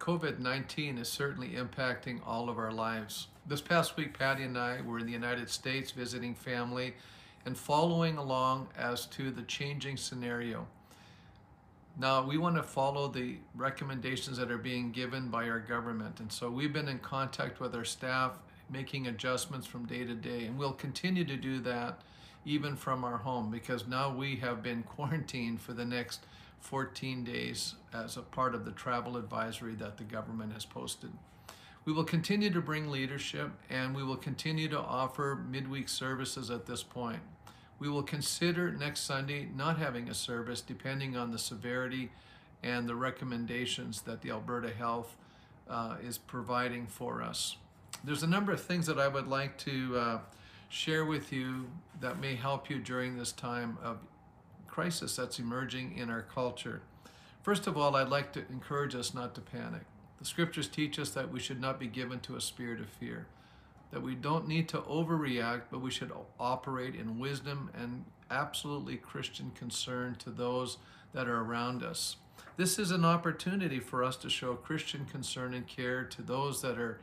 COVID 19 is certainly impacting all of our lives. This past week, Patty and I were in the United States visiting family and following along as to the changing scenario. Now, we want to follow the recommendations that are being given by our government. And so we've been in contact with our staff, making adjustments from day to day. And we'll continue to do that even from our home because now we have been quarantined for the next 14 days as a part of the travel advisory that the government has posted. We will continue to bring leadership and we will continue to offer midweek services at this point. We will consider next Sunday not having a service depending on the severity and the recommendations that the Alberta Health uh, is providing for us. There's a number of things that I would like to uh, share with you that may help you during this time of crisis that's emerging in our culture. First of all, I'd like to encourage us not to panic. The scriptures teach us that we should not be given to a spirit of fear, that we don't need to overreact, but we should operate in wisdom and absolutely Christian concern to those that are around us. This is an opportunity for us to show Christian concern and care to those that are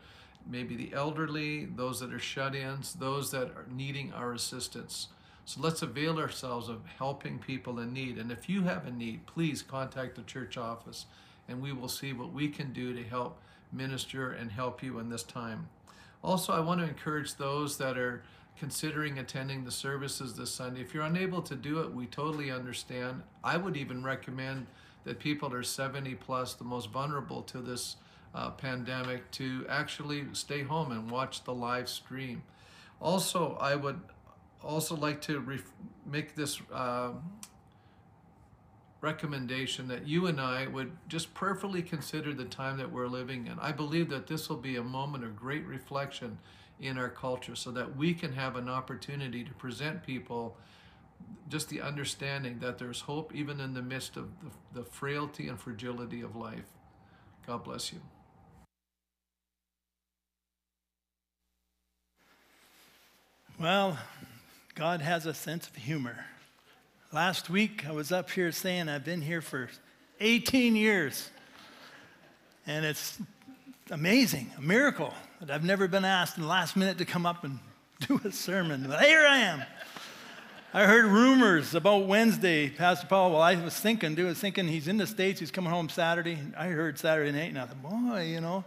maybe the elderly, those that are shut ins, those that are needing our assistance. So let's avail ourselves of helping people in need. And if you have a need, please contact the church office and we will see what we can do to help minister and help you in this time. Also, I want to encourage those that are considering attending the services this Sunday. If you're unable to do it, we totally understand. I would even recommend that people that are 70 plus, the most vulnerable to this uh, pandemic, to actually stay home and watch the live stream. Also, I would also like to make this uh, recommendation that you and I would just prayerfully consider the time that we're living in. I believe that this will be a moment of great reflection in our culture so that we can have an opportunity to present people just the understanding that there's hope even in the midst of the, the frailty and fragility of life. God bless you. Well, God has a sense of humor. Last week, I was up here saying I've been here for 18 years. And it's amazing, a miracle that I've never been asked in the last minute to come up and do a sermon. But here I am. I heard rumors about Wednesday, Pastor Paul. Well, I was thinking, dude, I was thinking he's in the States, he's coming home Saturday. I heard Saturday night, and I thought, boy, you know,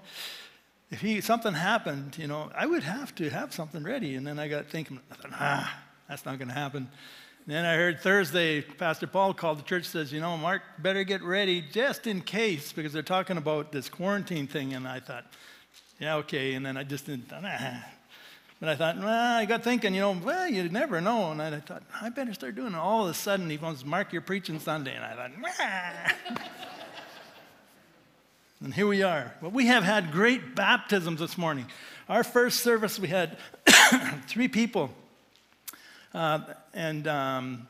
if he, something happened, you know, I would have to have something ready. And then I got thinking, I thought, ah, that's not going to happen. And then I heard Thursday, Pastor Paul called the church, says, you know, Mark, better get ready just in case, because they're talking about this quarantine thing. And I thought, yeah, okay. And then I just didn't. But I thought, well, I got thinking, you know, well, you never know. And I thought, I better start doing it. All of a sudden, he wants, Mark, you're preaching Sunday. And I thought, and here we are. Well, we have had great baptisms this morning. Our first service, we had three people uh, and um,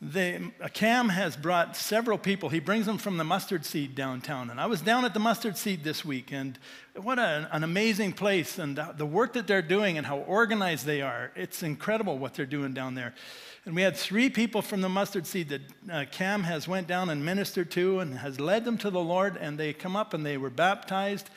they, Cam has brought several people. He brings them from the mustard seed downtown. And I was down at the mustard seed this week, and what a, an amazing place. And the work that they're doing and how organized they are. It's incredible what they're doing down there. And we had three people from the mustard seed that uh, Cam has went down and ministered to and has led them to the Lord. And they come up and they were baptized.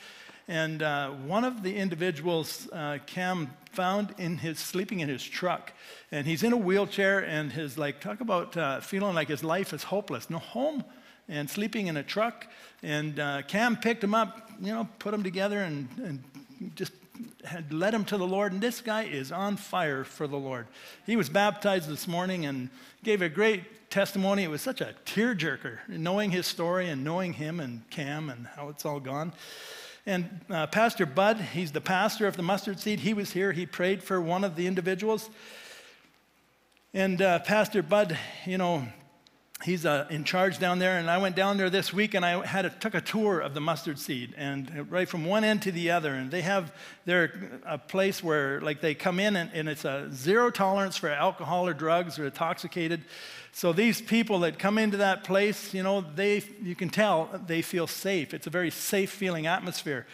And uh, one of the individuals uh, Cam found in his sleeping in his truck, and he's in a wheelchair, and his like talk about uh, feeling like his life is hopeless, no home, and sleeping in a truck. And uh, Cam picked him up, you know, put him together, and, and just had led him to the Lord. And this guy is on fire for the Lord. He was baptized this morning and gave a great testimony. It was such a tearjerker, knowing his story and knowing him and Cam and how it's all gone. And uh, Pastor Bud, he's the pastor of the mustard seed. He was here. He prayed for one of the individuals. And uh, Pastor Bud, you know, he's uh, in charge down there. And I went down there this week and I had a, took a tour of the mustard seed and right from one end to the other. And they have their a place where like they come in and, and it's a zero tolerance for alcohol or drugs or intoxicated. So these people that come into that place, you know, they, you can tell they feel safe. It's a very safe feeling atmosphere.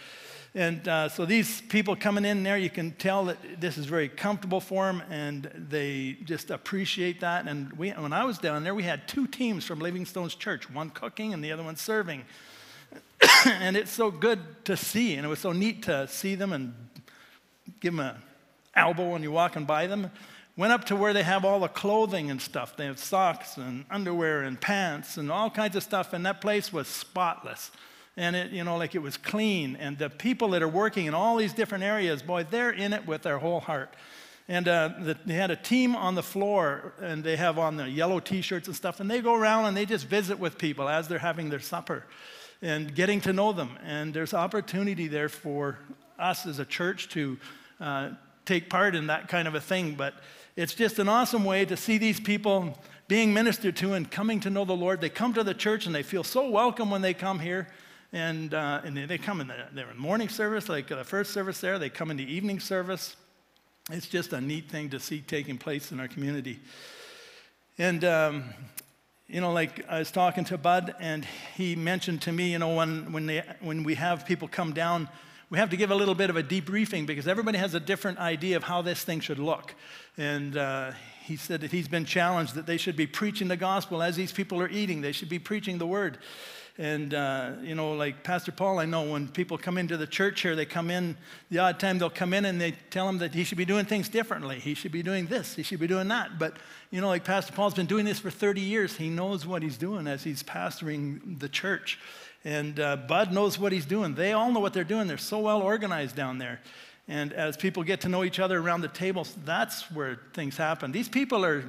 And uh, so these people coming in there, you can tell that this is very comfortable for them, and they just appreciate that. And we, when I was down there, we had two teams from Living Stones church, one cooking and the other one serving. and it's so good to see, and it was so neat to see them and give them an elbow when you're walking by them. Went up to where they have all the clothing and stuff. They have socks and underwear and pants and all kinds of stuff, and that place was spotless. And it, you know, like it was clean. And the people that are working in all these different areas, boy, they're in it with their whole heart. And uh, the, they had a team on the floor, and they have on the yellow t shirts and stuff, and they go around and they just visit with people as they're having their supper and getting to know them. And there's opportunity there for us as a church to uh, take part in that kind of a thing. But it's just an awesome way to see these people being ministered to and coming to know the Lord. They come to the church and they feel so welcome when they come here. And, uh, and they come in the, they're in morning service, like the first service there. They come in the evening service. It's just a neat thing to see taking place in our community. And um, you know, like I was talking to Bud, and he mentioned to me, you know, when, when, they, when we have people come down, we have to give a little bit of a debriefing because everybody has a different idea of how this thing should look. And uh, he said that he's been challenged that they should be preaching the gospel as these people are eating, they should be preaching the word. And, uh, you know, like Pastor Paul, I know when people come into the church here, they come in, the odd time they'll come in and they tell him that he should be doing things differently. He should be doing this, he should be doing that. But, you know, like Pastor Paul's been doing this for 30 years. He knows what he's doing as he's pastoring the church. And uh, Bud knows what he's doing. They all know what they're doing. They're so well organized down there. And as people get to know each other around the tables, that's where things happen. These people are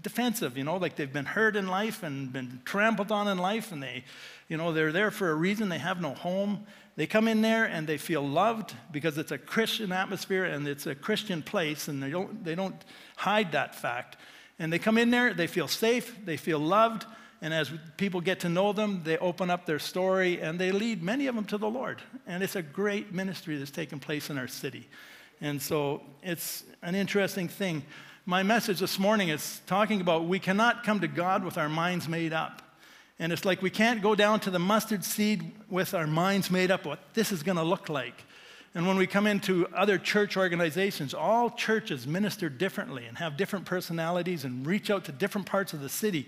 defensive, you know, like they've been hurt in life and been trampled on in life, and they you know, they're there for a reason. They have no home. They come in there and they feel loved because it's a Christian atmosphere and it's a Christian place, and they don't, they don't hide that fact. And they come in there, they feel safe, they feel loved, and as people get to know them, they open up their story and they lead many of them to the Lord. And it's a great ministry that's taking place in our city. And so it's an interesting thing. My message this morning is talking about we cannot come to God with our minds made up. And it's like we can't go down to the mustard seed with our minds made up what this is going to look like. And when we come into other church organizations, all churches minister differently and have different personalities and reach out to different parts of the city.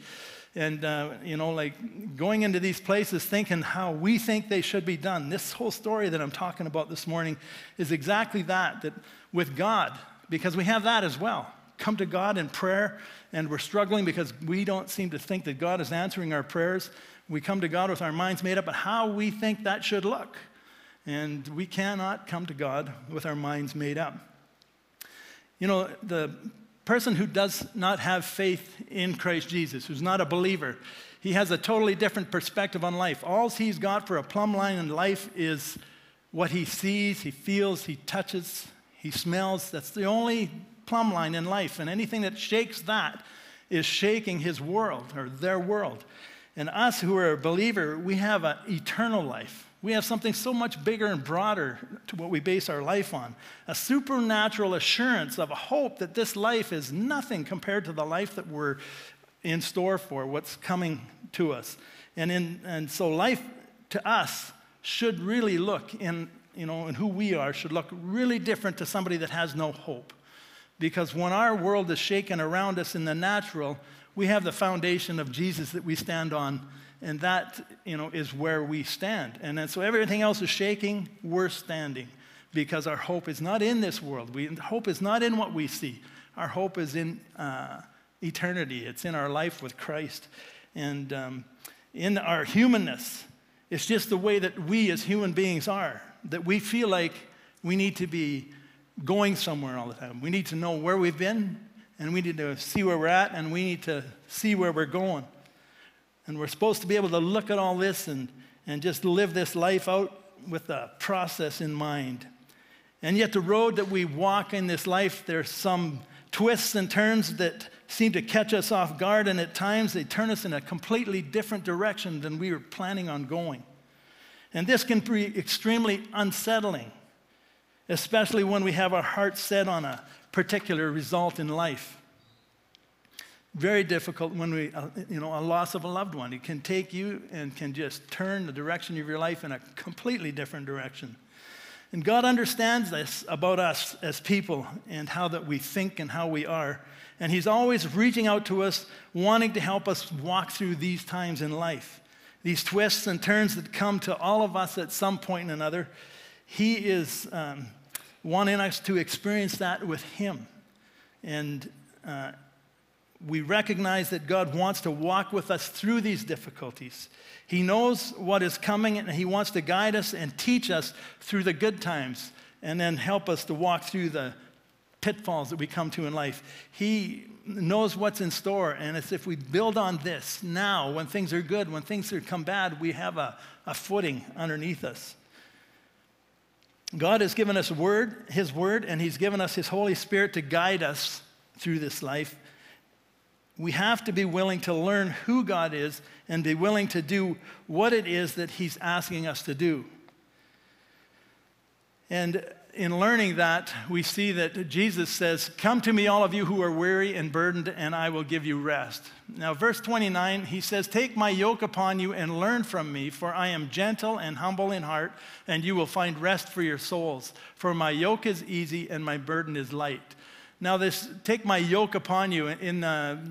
And, uh, you know, like going into these places thinking how we think they should be done. This whole story that I'm talking about this morning is exactly that, that with God, because we have that as well come to God in prayer and we're struggling because we don't seem to think that God is answering our prayers, we come to God with our minds made up on how we think that should look. And we cannot come to God with our minds made up. You know, the person who does not have faith in Christ Jesus, who's not a believer, he has a totally different perspective on life. All he's got for a plumb line in life is what he sees, he feels, he touches, he smells. That's the only plumb line in life, and anything that shakes that is shaking his world or their world. And us who are a believer, we have an eternal life. We have something so much bigger and broader to what we base our life on a supernatural assurance of a hope that this life is nothing compared to the life that we're in store for, what's coming to us. And, in, and so, life to us should really look in, you know, and who we are should look really different to somebody that has no hope. Because when our world is shaken around us in the natural, we have the foundation of Jesus that we stand on, and that you know, is where we stand. And then, so everything else is shaking, we're standing because our hope is not in this world. We, hope is not in what we see. Our hope is in uh, eternity, it's in our life with Christ. And um, in our humanness, it's just the way that we as human beings are, that we feel like we need to be going somewhere all the time. We need to know where we've been, and we need to see where we're at, and we need to see where we're going. And we're supposed to be able to look at all this and, and just live this life out with a process in mind. And yet, the road that we walk in this life, there's some twists and turns that seem to catch us off guard, and at times they turn us in a completely different direction than we were planning on going. And this can be extremely unsettling especially when we have our hearts set on a particular result in life. Very difficult when we, uh, you know, a loss of a loved one. It can take you and can just turn the direction of your life in a completely different direction. And God understands this about us as people and how that we think and how we are. And He's always reaching out to us, wanting to help us walk through these times in life. these twists and turns that come to all of us at some point or another, He is um, wanting us to experience that with Him. And uh, we recognize that God wants to walk with us through these difficulties. He knows what is coming and He wants to guide us and teach us through the good times and then help us to walk through the pitfalls that we come to in life. He knows what's in store, and it's if we build on this now, when things are good, when things come bad, we have a, a footing underneath us. God has given us word, His word, and He's given us His Holy Spirit to guide us through this life. We have to be willing to learn who God is and be willing to do what it is that He's asking us to do. And in learning that, we see that Jesus says, Come to me, all of you who are weary and burdened, and I will give you rest. Now, verse 29, he says, Take my yoke upon you and learn from me, for I am gentle and humble in heart, and you will find rest for your souls. For my yoke is easy and my burden is light. Now, this take my yoke upon you, in uh,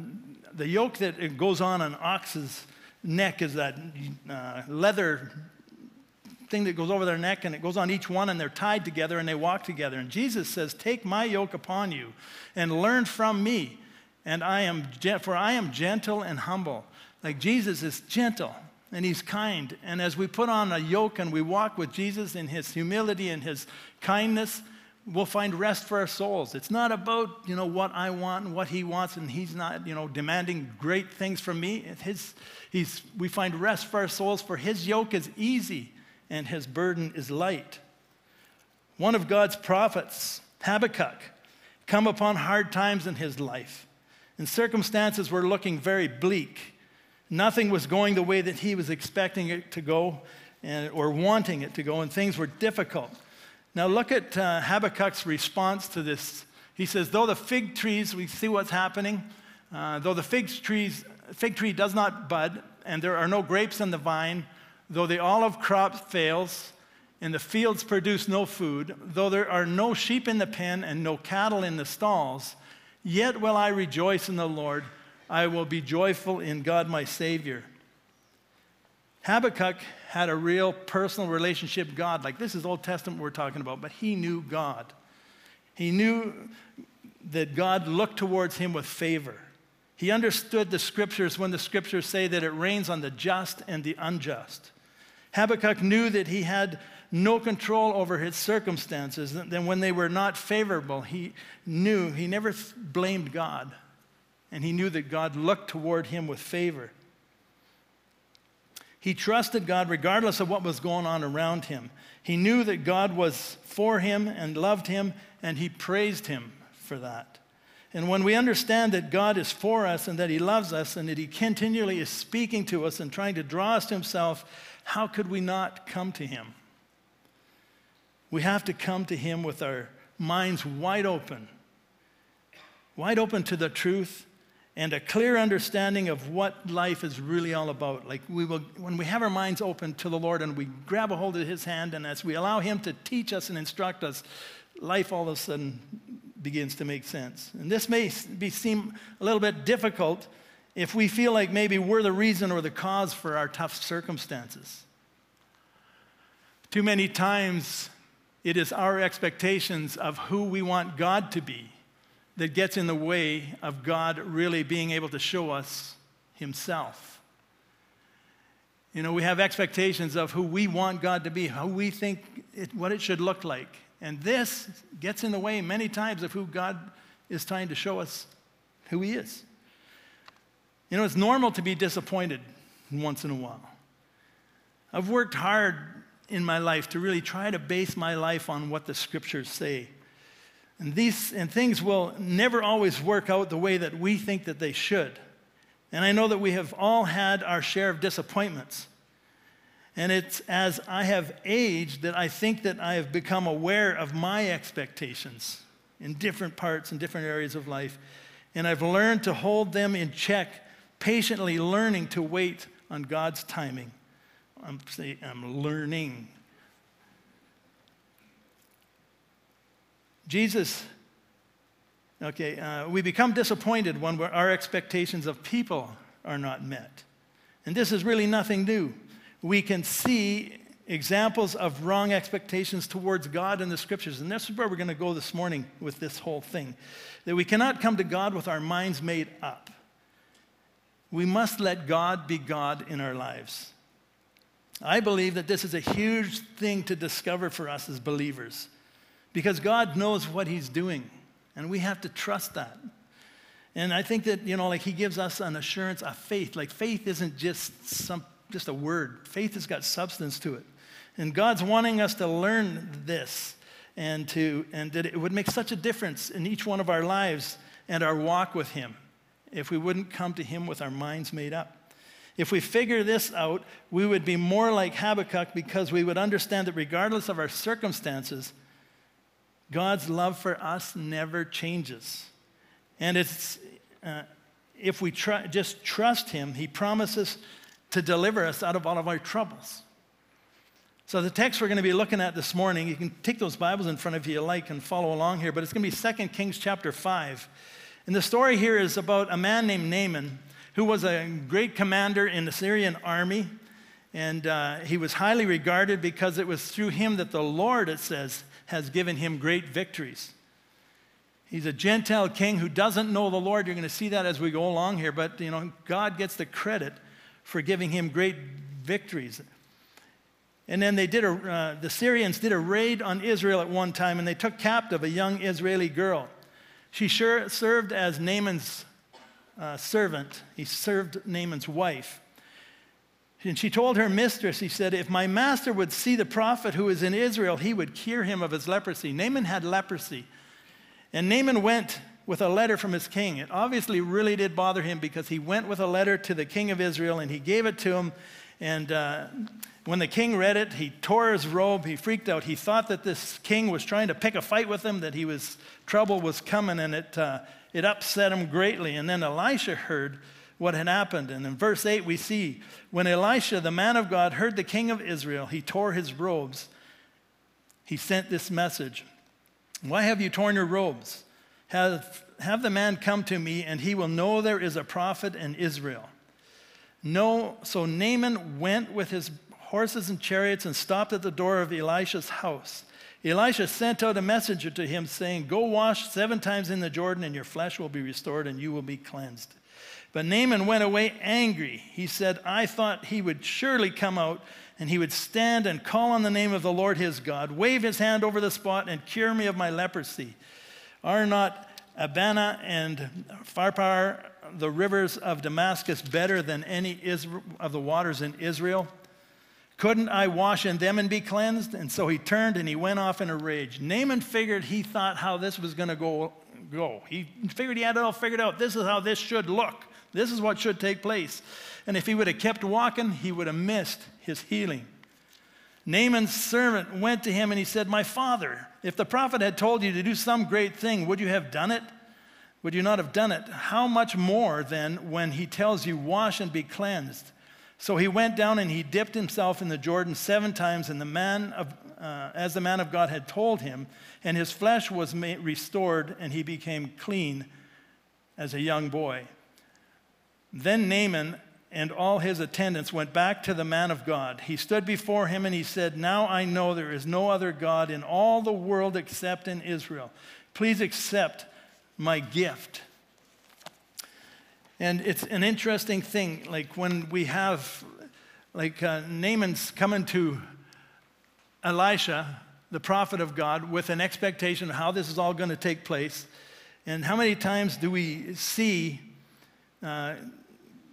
the yoke that goes on an ox's neck is that uh, leather thing that goes over their neck and it goes on each one and they're tied together and they walk together. And Jesus says, Take my yoke upon you and learn from me. And I am, for I am gentle and humble. Like Jesus is gentle and he's kind. And as we put on a yoke and we walk with Jesus in his humility and his kindness, we'll find rest for our souls. It's not about, you know, what I want and what he wants, and he's not, you know, demanding great things from me. His, he's, we find rest for our souls, for his yoke is easy and his burden is light. One of God's prophets, Habakkuk, come upon hard times in his life, and circumstances were looking very bleak. Nothing was going the way that he was expecting it to go and, or wanting it to go, and things were difficult. Now, look at uh, Habakkuk's response to this. He says, Though the fig trees, we see what's happening, uh, though the fig, trees, fig tree does not bud, and there are no grapes in the vine, Though the olive crop fails and the fields produce no food, though there are no sheep in the pen and no cattle in the stalls, yet will I rejoice in the Lord. I will be joyful in God my Savior. Habakkuk had a real personal relationship with God. Like this is Old Testament we're talking about, but he knew God. He knew that God looked towards him with favor. He understood the scriptures when the scriptures say that it rains on the just and the unjust. Habakkuk knew that he had no control over his circumstances. Then, when they were not favorable, he knew he never blamed God. And he knew that God looked toward him with favor. He trusted God regardless of what was going on around him. He knew that God was for him and loved him, and he praised him for that. And when we understand that God is for us and that He loves us and that He continually is speaking to us and trying to draw us to Himself, how could we not come to Him? We have to come to Him with our minds wide open, wide open to the truth and a clear understanding of what life is really all about. Like we will, when we have our minds open to the Lord and we grab a hold of His hand, and as we allow Him to teach us and instruct us, life all of a sudden begins to make sense. And this may be, seem a little bit difficult if we feel like maybe we're the reason or the cause for our tough circumstances. Too many times, it is our expectations of who we want God to be that gets in the way of God really being able to show us Himself. You know, we have expectations of who we want God to be, how we think it, what it should look like. And this gets in the way many times of who God is trying to show us who He is. You know, it's normal to be disappointed once in a while. I've worked hard in my life to really try to base my life on what the scriptures say. And these and things will never always work out the way that we think that they should. And I know that we have all had our share of disappointments. And it's as I have aged that I think that I have become aware of my expectations in different parts and different areas of life. And I've learned to hold them in check patiently learning to wait on God's timing. I'm, I'm learning. Jesus, okay, uh, we become disappointed when our expectations of people are not met. And this is really nothing new. we can see examples of wrong expectations towards God in the scriptures. And this is where we're going to go this morning with this whole thing. That we cannot come to God with our minds made up. We must let God be God in our lives. I believe that this is a huge thing to discover for us as believers because God knows what He's doing, and we have to trust that. And I think that, you know, like He gives us an assurance of faith. Like faith isn't just some just a word. Faith has got substance to it. And God's wanting us to learn this and to and that it would make such a difference in each one of our lives and our walk with him if we wouldn't come to him with our minds made up. If we figure this out, we would be more like Habakkuk because we would understand that regardless of our circumstances, God's love for us never changes. And it's, uh, if we try, just trust Him, He promises to deliver us out of all of our troubles. So, the text we're going to be looking at this morning, you can take those Bibles in front of you, you like and follow along here, but it's going to be 2 Kings chapter 5. And the story here is about a man named Naaman who was a great commander in the Syrian army. And uh, he was highly regarded because it was through him that the Lord, it says, has given him great victories. He's a Gentile king who doesn't know the Lord. You're going to see that as we go along here. But, you know, God gets the credit for giving him great victories. And then they did a, uh, the Syrians did a raid on Israel at one time, and they took captive a young Israeli girl. She sure served as Naaman's uh, servant. He served Naaman's wife. And she told her mistress, he said, If my master would see the prophet who is in Israel, he would cure him of his leprosy. Naaman had leprosy. And Naaman went with a letter from his king. It obviously really did bother him because he went with a letter to the king of Israel and he gave it to him. And uh, when the king read it, he tore his robe. He freaked out. He thought that this king was trying to pick a fight with him, that he was trouble was coming, and it, uh, it upset him greatly. And then Elisha heard what had happened. And in verse 8, we see when Elisha, the man of God, heard the king of Israel, he tore his robes. He sent this message Why have you torn your robes? Have, have the man come to me, and he will know there is a prophet in Israel. No, so Naaman went with his horses and chariots and stopped at the door of Elisha's house. Elisha sent out a messenger to him, saying, Go wash seven times in the Jordan, and your flesh will be restored, and you will be cleansed. But Naaman went away angry. He said, I thought he would surely come out, and he would stand and call on the name of the Lord his God, wave his hand over the spot, and cure me of my leprosy. Are not Abana and Pharpar, the rivers of Damascus, better than any of the waters in Israel? Couldn't I wash in them and be cleansed? And so he turned and he went off in a rage. Naaman figured he thought how this was going to go, go. He figured he had it all figured out. This is how this should look. This is what should take place. And if he would have kept walking, he would have missed his healing. Naaman's servant went to him and he said, My father, if the prophet had told you to do some great thing, would you have done it? Would you not have done it? How much more then when he tells you, Wash and be cleansed? So he went down and he dipped himself in the Jordan seven times, and the man of, uh, as the man of God had told him, and his flesh was restored, and he became clean as a young boy. Then Naaman and all his attendants went back to the man of God. He stood before him and he said, Now I know there is no other God in all the world except in Israel. Please accept my gift. And it's an interesting thing, like when we have, like uh, Naaman's coming to Elisha, the prophet of God, with an expectation of how this is all going to take place. And how many times do we see uh,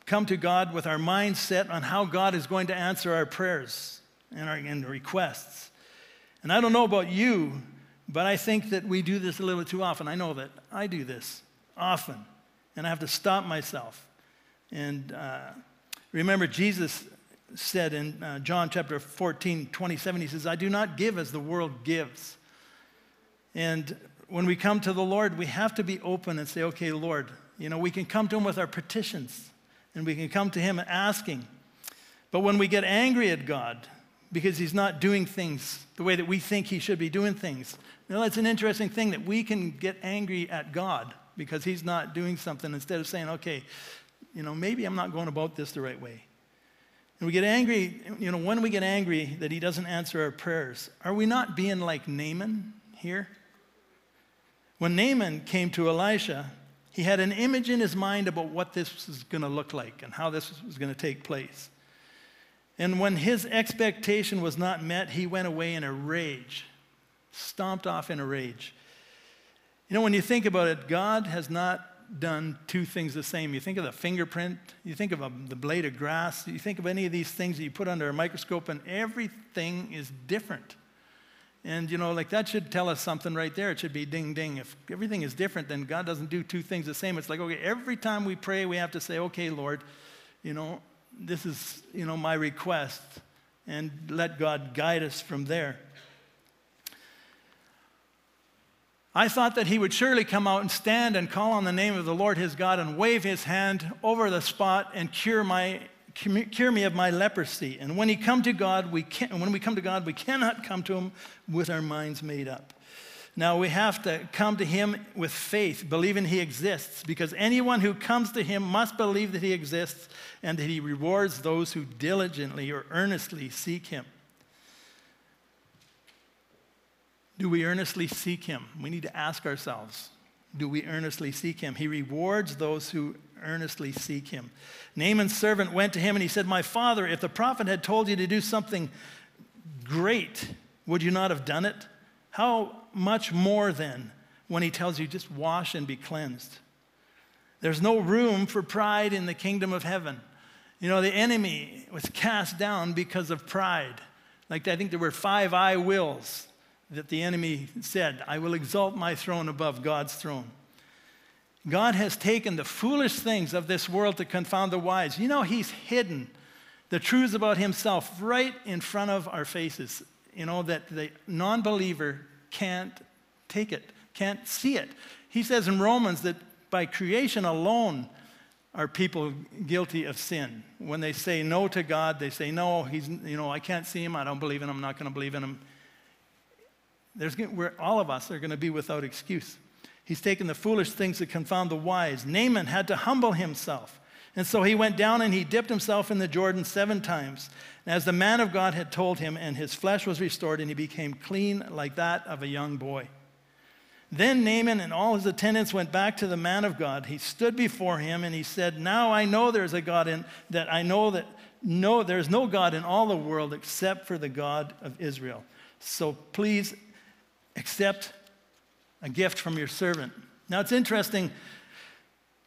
come to God with our mind set on how God is going to answer our prayers and our and requests? And I don't know about you, but I think that we do this a little too often. I know that I do this often and I have to stop myself. And uh, remember, Jesus said in uh, John chapter 14, 27, he says, I do not give as the world gives. And when we come to the Lord, we have to be open and say, okay, Lord, you know, we can come to him with our petitions and we can come to him asking. But when we get angry at God because he's not doing things the way that we think he should be doing things, know, it's an interesting thing that we can get angry at God because he's not doing something instead of saying, okay, you know, maybe I'm not going about this the right way. And we get angry, you know, when we get angry that he doesn't answer our prayers, are we not being like Naaman here? When Naaman came to Elisha, he had an image in his mind about what this was going to look like and how this was going to take place. And when his expectation was not met, he went away in a rage, stomped off in a rage. You know, when you think about it, God has not done two things the same. You think of the fingerprint, you think of a, the blade of grass, you think of any of these things that you put under a microscope, and everything is different. And you know, like that should tell us something right there. It should be ding ding. If everything is different, then God doesn't do two things the same. It's like, okay, every time we pray, we have to say, okay, Lord, you know, this is, you know, my request, and let God guide us from there. I thought that he would surely come out and stand and call on the name of the Lord his God and wave his hand over the spot and cure, my, cure me of my leprosy. And when, he come to God, we can, when we come to God, we cannot come to him with our minds made up. Now we have to come to him with faith, believing he exists, because anyone who comes to him must believe that he exists and that he rewards those who diligently or earnestly seek him. Do we earnestly seek him? We need to ask ourselves do we earnestly seek him? He rewards those who earnestly seek him. Naaman's servant went to him and he said, My father, if the prophet had told you to do something great, would you not have done it? How much more then when he tells you just wash and be cleansed? There's no room for pride in the kingdom of heaven. You know, the enemy was cast down because of pride. Like I think there were five I wills that the enemy said, I will exalt my throne above God's throne. God has taken the foolish things of this world to confound the wise. You know, He's hidden the truths about Himself right in front of our faces, you know, that the non believer can't take it, can't see it. He says in Romans that by creation alone are people guilty of sin. When they say no to God, they say, No, He's, you know, I can't see Him, I don't believe in Him, I'm not going to believe in Him there's, all of us are going to be without excuse. He's taken the foolish things that confound the wise. Naaman had to humble himself. And so he went down and he dipped himself in the Jordan seven times, as the man of God had told him, and his flesh was restored, and he became clean like that of a young boy. Then Naaman and all his attendants went back to the man of God. He stood before him and he said, Now I know there's a God in that I know that no, there's no God in all the world except for the God of Israel. So please accept a gift from your servant. Now, it's interesting,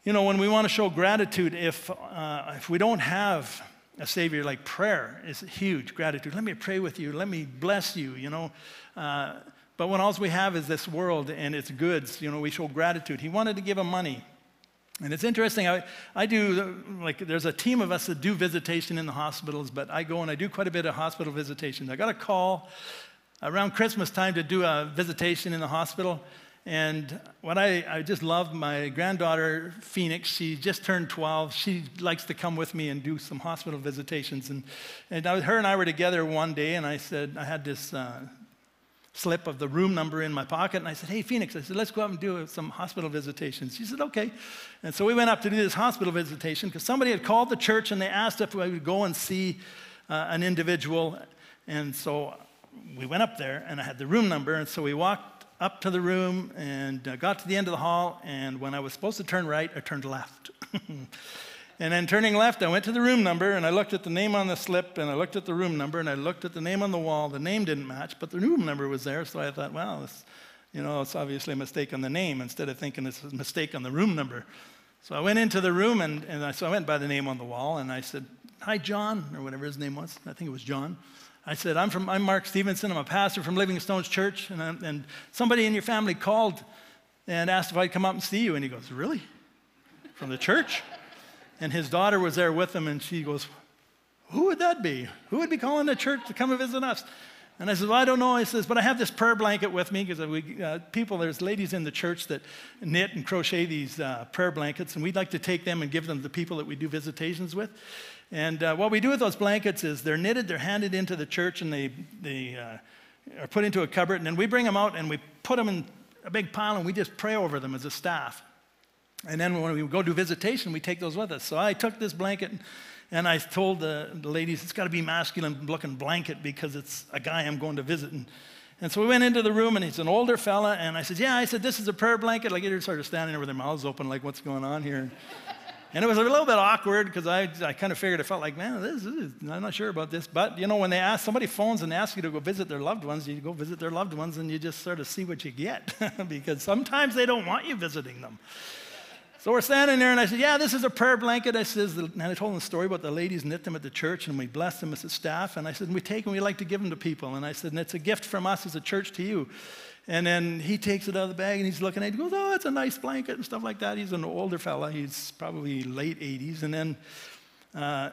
you know, when we want to show gratitude, if, uh, if we don't have a Savior like prayer, is huge gratitude. Let me pray with you. Let me bless you, you know. Uh, but when all we have is this world and its goods, you know, we show gratitude. He wanted to give him money. And it's interesting, I, I do, like, there's a team of us that do visitation in the hospitals, but I go and I do quite a bit of hospital visitation. I got a call around Christmas time to do a visitation in the hospital. And what I, I just love my granddaughter, Phoenix, she just turned 12. She likes to come with me and do some hospital visitations. And, and I, her and I were together one day, and I said, I had this uh, slip of the room number in my pocket, and I said, Hey, Phoenix, I said, let's go out and do some hospital visitations. She said, Okay. And so we went up to do this hospital visitation because somebody had called the church and they asked if we would go and see uh, an individual. And so we went up there and I had the room number. And so we walked up to the room and uh, got to the end of the hall. And when I was supposed to turn right, I turned left. and then turning left, I went to the room number and I looked at the name on the slip and I looked at the room number and I looked at the name on the wall. The name didn't match, but the room number was there. So I thought, well, this, you know, it's obviously a mistake on the name instead of thinking it's a mistake on the room number. So I went into the room and, and I, so I went by the name on the wall and I said, Hi, John, or whatever his name was. I think it was John. I said, I'm, from, I'm Mark Stevenson. I'm a pastor from Living Stones Church. And, I'm, and somebody in your family called and asked if I'd come up and see you. And he goes, Really? From the church? And his daughter was there with him. And she goes, Who would that be? Who would be calling the church to come and visit us? And I said, Well, I don't know. He says, But I have this prayer blanket with me because uh, people, there's ladies in the church that knit and crochet these uh, prayer blankets. And we'd like to take them and give them to the people that we do visitations with. And uh, what we do with those blankets is they're knitted, they're handed into the church, and they, they uh, are put into a cupboard. And then we bring them out and we put them in a big pile and we just pray over them as a staff. And then when we go do visitation, we take those with us. So I took this blanket And I told the, the ladies, it's got to be masculine looking blanket because it's a guy I'm going to visit. And, and so we went into the room, and he's an older fella. And I said, Yeah, I said, this is a prayer blanket. Like, they're sort of standing there with their mouths open, like, what's going on here? And it was a little bit awkward because I, I kind of figured, I felt like, man, this is, I'm not sure about this. But, you know, when they ask, somebody phones and asks you to go visit their loved ones, you go visit their loved ones and you just sort of see what you get because sometimes they don't want you visiting them. So we're standing there, and I said, Yeah, this is a prayer blanket. I says, and I told them the story about the ladies knit them at the church, and we blessed them as a staff. And I said, We take them, we like to give them to people. And I said, And it's a gift from us as a church to you. And then he takes it out of the bag and he's looking at it. He goes, Oh, it's a nice blanket and stuff like that. He's an older fella. He's probably late 80s. And then uh,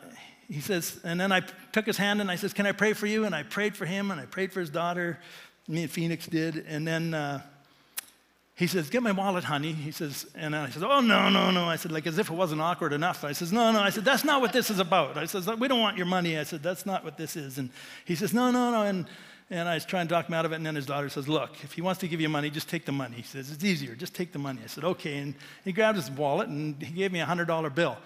he says, And then I took his hand and I says, Can I pray for you? And I prayed for him and I prayed for his daughter. Me and Phoenix did. And then uh, he says, Get my wallet, honey. He says, and I said, Oh, no, no, no. I said, like as if it wasn't awkward enough. I says, No, no. I said, That's not what this is about. I says, We don't want your money. I said, That's not what this is. And he says, No, no, no. And and I was trying to talk him out of it, and then his daughter says, Look, if he wants to give you money, just take the money. He says, It's easier, just take the money. I said, Okay. And he grabbed his wallet and he gave me a $100 bill.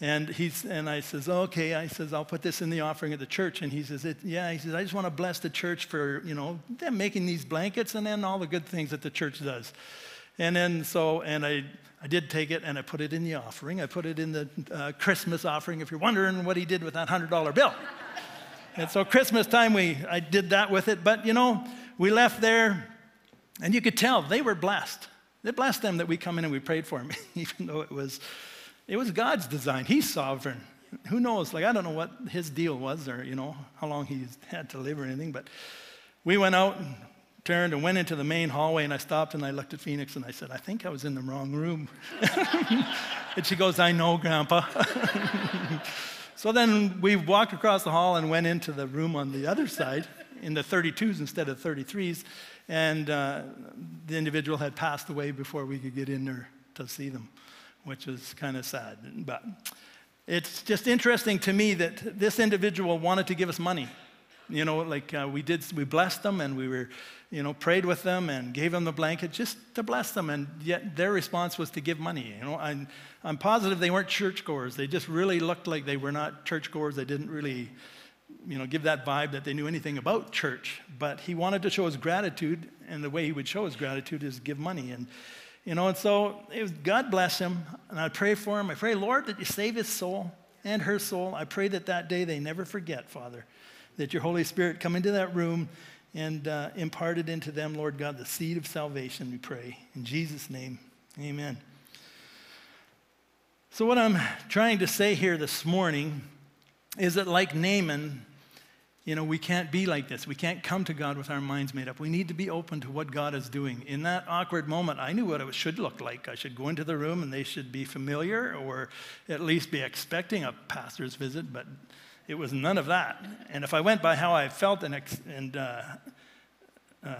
And, he's, and I says, okay, I says, I'll put this in the offering at the church. And he says, yeah, he says, I just want to bless the church for, you know, them making these blankets and then all the good things that the church does. And then so, and I, I did take it and I put it in the offering. I put it in the uh, Christmas offering, if you're wondering what he did with that $100 bill. And so Christmas time, we, I did that with it. But you know, we left there, and you could tell they were blessed. They blessed them that we come in and we prayed for them, even though it was, it was God's design. He's sovereign. Who knows? Like, I don't know what his deal was or, you know, how long he had to live or anything. But we went out and turned and went into the main hallway, and I stopped and I looked at Phoenix and I said, I think I was in the wrong room. and she goes, I know, Grandpa. So then we walked across the hall and went into the room on the other side in the 32s instead of 33s. And uh, the individual had passed away before we could get in there to see them, which is kind of sad. But it's just interesting to me that this individual wanted to give us money. You know, like uh, we did, we blessed them and we were, you know, prayed with them and gave them the blanket just to bless them. And yet their response was to give money. You know, I'm, I'm positive they weren't churchgoers. They just really looked like they were not churchgoers. They didn't really, you know, give that vibe that they knew anything about church. But he wanted to show his gratitude, and the way he would show his gratitude is give money. And, you know, and so was, God bless him. And I pray for him. I pray, Lord, that you save his soul and her soul. I pray that that day they never forget, Father that your Holy Spirit come into that room and uh, imparted into them, Lord God, the seed of salvation, we pray. In Jesus' name, amen. So, what I'm trying to say here this morning is that, like Naaman, you know, we can't be like this. We can't come to God with our minds made up. We need to be open to what God is doing. In that awkward moment, I knew what it should look like. I should go into the room and they should be familiar or at least be expecting a pastor's visit, but it was none of that. And if I went by how I felt and, and uh, uh,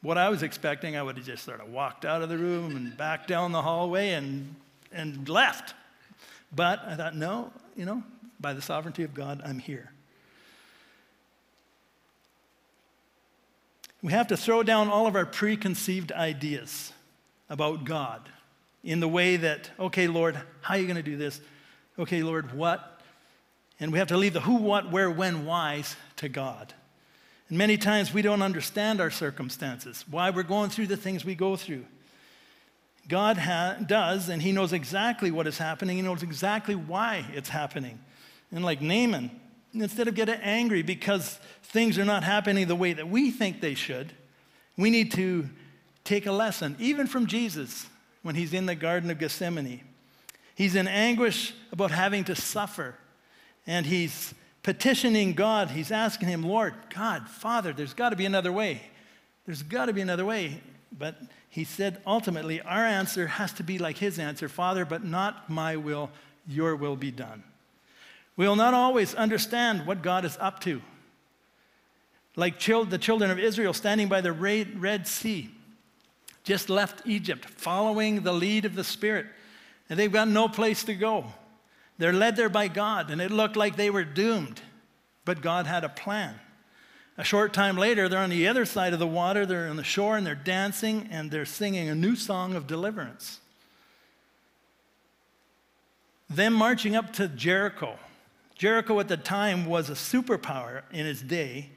what I was expecting, I would have just sort of walked out of the room and back down the hallway and, and left. But I thought, no, you know, by the sovereignty of God, I'm here. We have to throw down all of our preconceived ideas about God in the way that, okay, Lord, how are you going to do this? Okay, Lord, what? And we have to leave the who, what, where, when, whys to God. And many times we don't understand our circumstances, why we're going through the things we go through. God ha- does, and He knows exactly what is happening. He knows exactly why it's happening. And like Naaman, instead of getting angry because things are not happening the way that we think they should, we need to take a lesson, even from Jesus when He's in the Garden of Gethsemane. He's in anguish about having to suffer and he's petitioning God. He's asking him, Lord, God, Father, there's got to be another way. There's got to be another way. But he said, ultimately, our answer has to be like his answer Father, but not my will, your will be done. We will not always understand what God is up to. Like the children of Israel standing by the Red Sea, just left Egypt, following the lead of the Spirit, and they've got no place to go. They're led there by God, and it looked like they were doomed, but God had a plan. A short time later, they're on the other side of the water, they're on the shore, and they're dancing and they're singing a new song of deliverance. Them marching up to Jericho, Jericho at the time was a superpower in its day.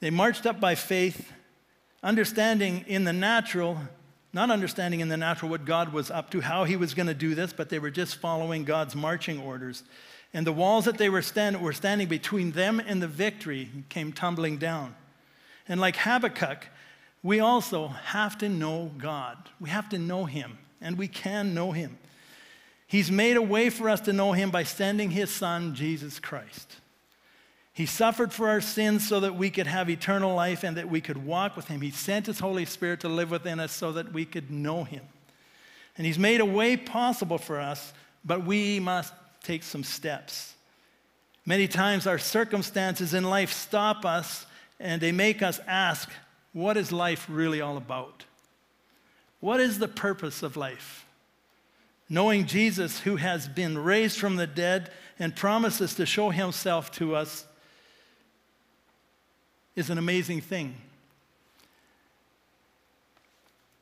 They marched up by faith, understanding in the natural, not understanding in the natural what God was up to, how he was going to do this, but they were just following God's marching orders. And the walls that they were, stand, were standing between them and the victory came tumbling down. And like Habakkuk, we also have to know God. We have to know him, and we can know him. He's made a way for us to know him by sending his son, Jesus Christ. He suffered for our sins so that we could have eternal life and that we could walk with Him. He sent His Holy Spirit to live within us so that we could know Him. And He's made a way possible for us, but we must take some steps. Many times our circumstances in life stop us and they make us ask, what is life really all about? What is the purpose of life? Knowing Jesus, who has been raised from the dead and promises to show himself to us, is an amazing thing.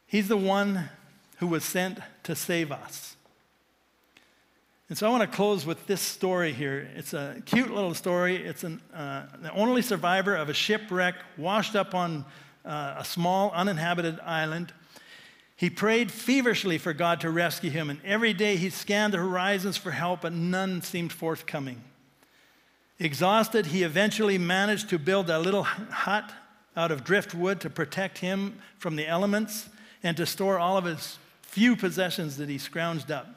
He's the one who was sent to save us. And so I want to close with this story here. It's a cute little story. It's an, uh, the only survivor of a shipwreck washed up on uh, a small uninhabited island. He prayed feverishly for God to rescue him, and every day he scanned the horizons for help, but none seemed forthcoming. Exhausted, he eventually managed to build a little hut out of driftwood to protect him from the elements and to store all of his few possessions that he scrounged up.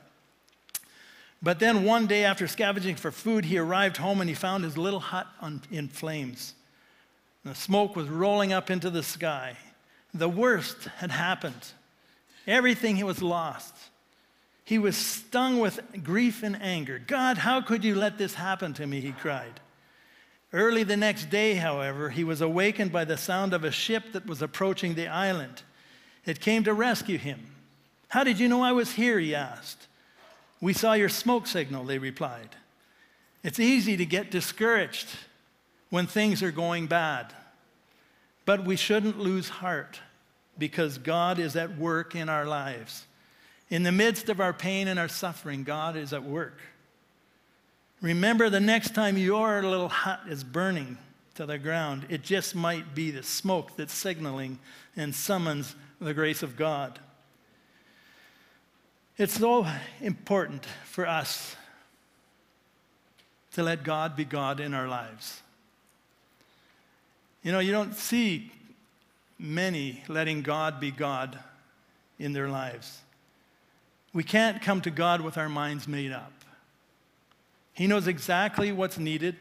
But then one day, after scavenging for food, he arrived home and he found his little hut on, in flames. The smoke was rolling up into the sky. The worst had happened. Everything was lost. He was stung with grief and anger. God, how could you let this happen to me? He cried. Early the next day, however, he was awakened by the sound of a ship that was approaching the island. It came to rescue him. How did you know I was here? He asked. We saw your smoke signal, they replied. It's easy to get discouraged when things are going bad, but we shouldn't lose heart because God is at work in our lives. In the midst of our pain and our suffering, God is at work. Remember the next time your little hut is burning to the ground, it just might be the smoke that's signaling and summons the grace of God. It's so important for us to let God be God in our lives. You know, you don't see many letting God be God in their lives. We can't come to God with our minds made up. He knows exactly what's needed.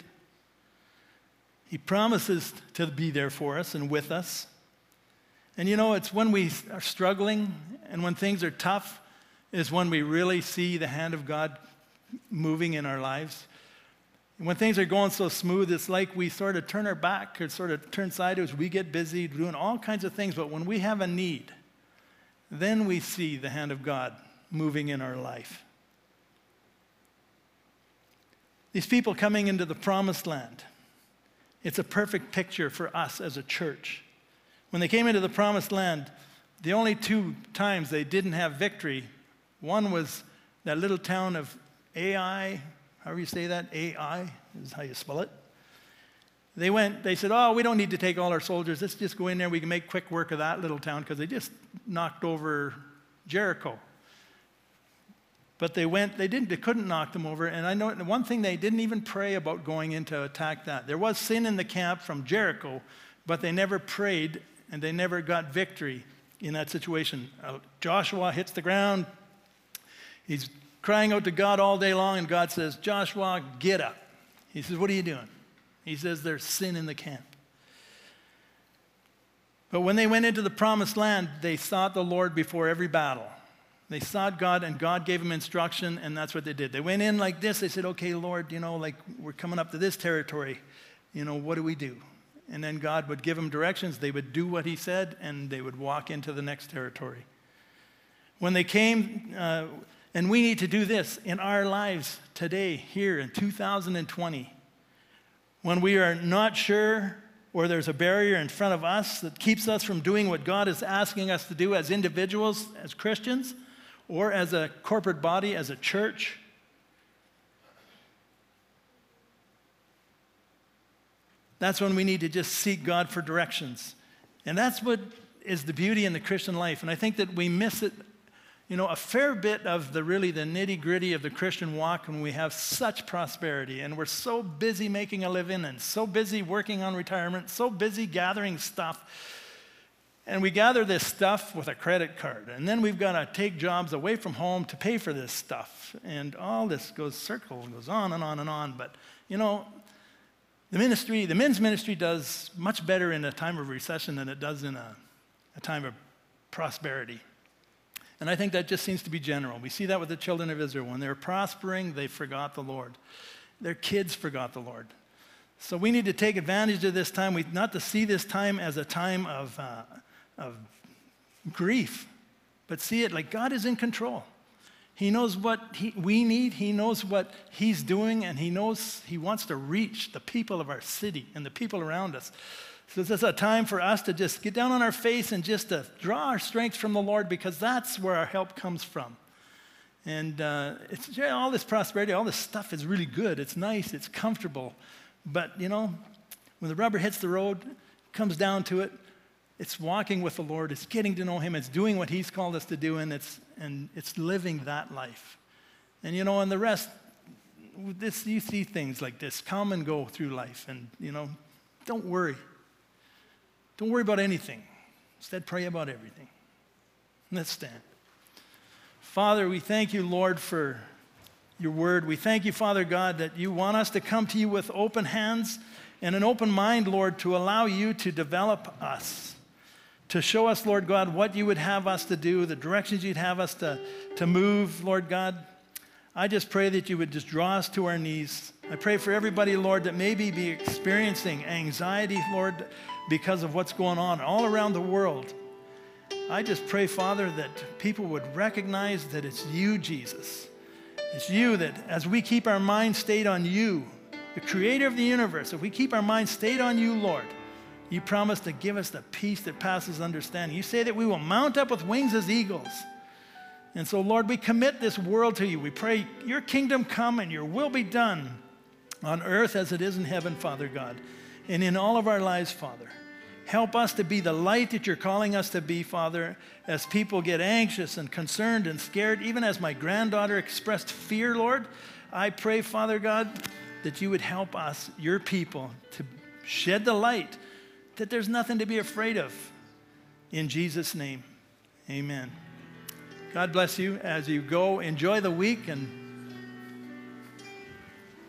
He promises to be there for us and with us. And you know, it's when we are struggling and when things are tough, is when we really see the hand of God moving in our lives. when things are going so smooth, it's like we sort of turn our back or sort of turn sideways. We get busy doing all kinds of things. But when we have a need, then we see the hand of God moving in our life. These people coming into the promised land, it's a perfect picture for us as a church. When they came into the promised land, the only two times they didn't have victory, one was that little town of Ai, however you say that, Ai is how you spell it. They went, they said, Oh, we don't need to take all our soldiers. Let's just go in there. We can make quick work of that little town because they just knocked over Jericho. But they went, they didn't, they couldn't knock them over. And I know one thing they didn't even pray about going in to attack that. There was sin in the camp from Jericho, but they never prayed and they never got victory in that situation. Uh, Joshua hits the ground. He's crying out to God all day long, and God says, Joshua, get up. He says, What are you doing? He says, There's sin in the camp. But when they went into the promised land, they sought the Lord before every battle. They sought God, and God gave them instruction, and that's what they did. They went in like this. They said, Okay, Lord, you know, like we're coming up to this territory. You know, what do we do? And then God would give them directions. They would do what He said, and they would walk into the next territory. When they came, uh, and we need to do this in our lives today, here in 2020. When we are not sure or there's a barrier in front of us that keeps us from doing what God is asking us to do as individuals, as Christians, or as a corporate body, as a church. That's when we need to just seek God for directions. And that's what is the beauty in the Christian life. And I think that we miss it, you know, a fair bit of the really the nitty gritty of the Christian walk when we have such prosperity and we're so busy making a living and so busy working on retirement, so busy gathering stuff and we gather this stuff with a credit card. And then we've got to take jobs away from home to pay for this stuff. And all this goes circle, and goes on and on and on. But, you know, the ministry, the men's ministry does much better in a time of recession than it does in a, a time of prosperity. And I think that just seems to be general. We see that with the children of Israel. When they were prospering, they forgot the Lord. Their kids forgot the Lord. So we need to take advantage of this time, we, not to see this time as a time of, uh, of grief, but see it like God is in control. He knows what he, we need, He knows what He's doing, and He knows He wants to reach the people of our city and the people around us. So this is a time for us to just get down on our face and just to draw our strength from the Lord because that's where our help comes from. And uh, it's yeah, all this prosperity, all this stuff is really good. It's nice, it's comfortable. But, you know, when the rubber hits the road, comes down to it, it's walking with the Lord, it's getting to know Him, it's doing what He's called us to do, and it's, and it's living that life. And you know, and the rest, this, you see things like this come and go through life, and you know, don't worry. Don't worry about anything. Instead, pray about everything. Let's stand. Father, we thank you, Lord, for your word. We thank you, Father God, that you want us to come to you with open hands and an open mind, Lord, to allow you to develop us to show us, Lord God, what you would have us to do, the directions you'd have us to, to move, Lord God. I just pray that you would just draw us to our knees. I pray for everybody, Lord, that maybe be experiencing anxiety, Lord, because of what's going on all around the world. I just pray, Father, that people would recognize that it's you, Jesus. It's you that as we keep our mind stayed on you, the creator of the universe, if we keep our mind stayed on you, Lord, you promise to give us the peace that passes understanding. You say that we will mount up with wings as eagles. And so, Lord, we commit this world to you. We pray your kingdom come and your will be done on earth as it is in heaven, Father God, and in all of our lives, Father. Help us to be the light that you're calling us to be, Father, as people get anxious and concerned and scared, even as my granddaughter expressed fear, Lord. I pray, Father God, that you would help us, your people, to shed the light that there's nothing to be afraid of. In Jesus' name, amen. God bless you as you go. Enjoy the week and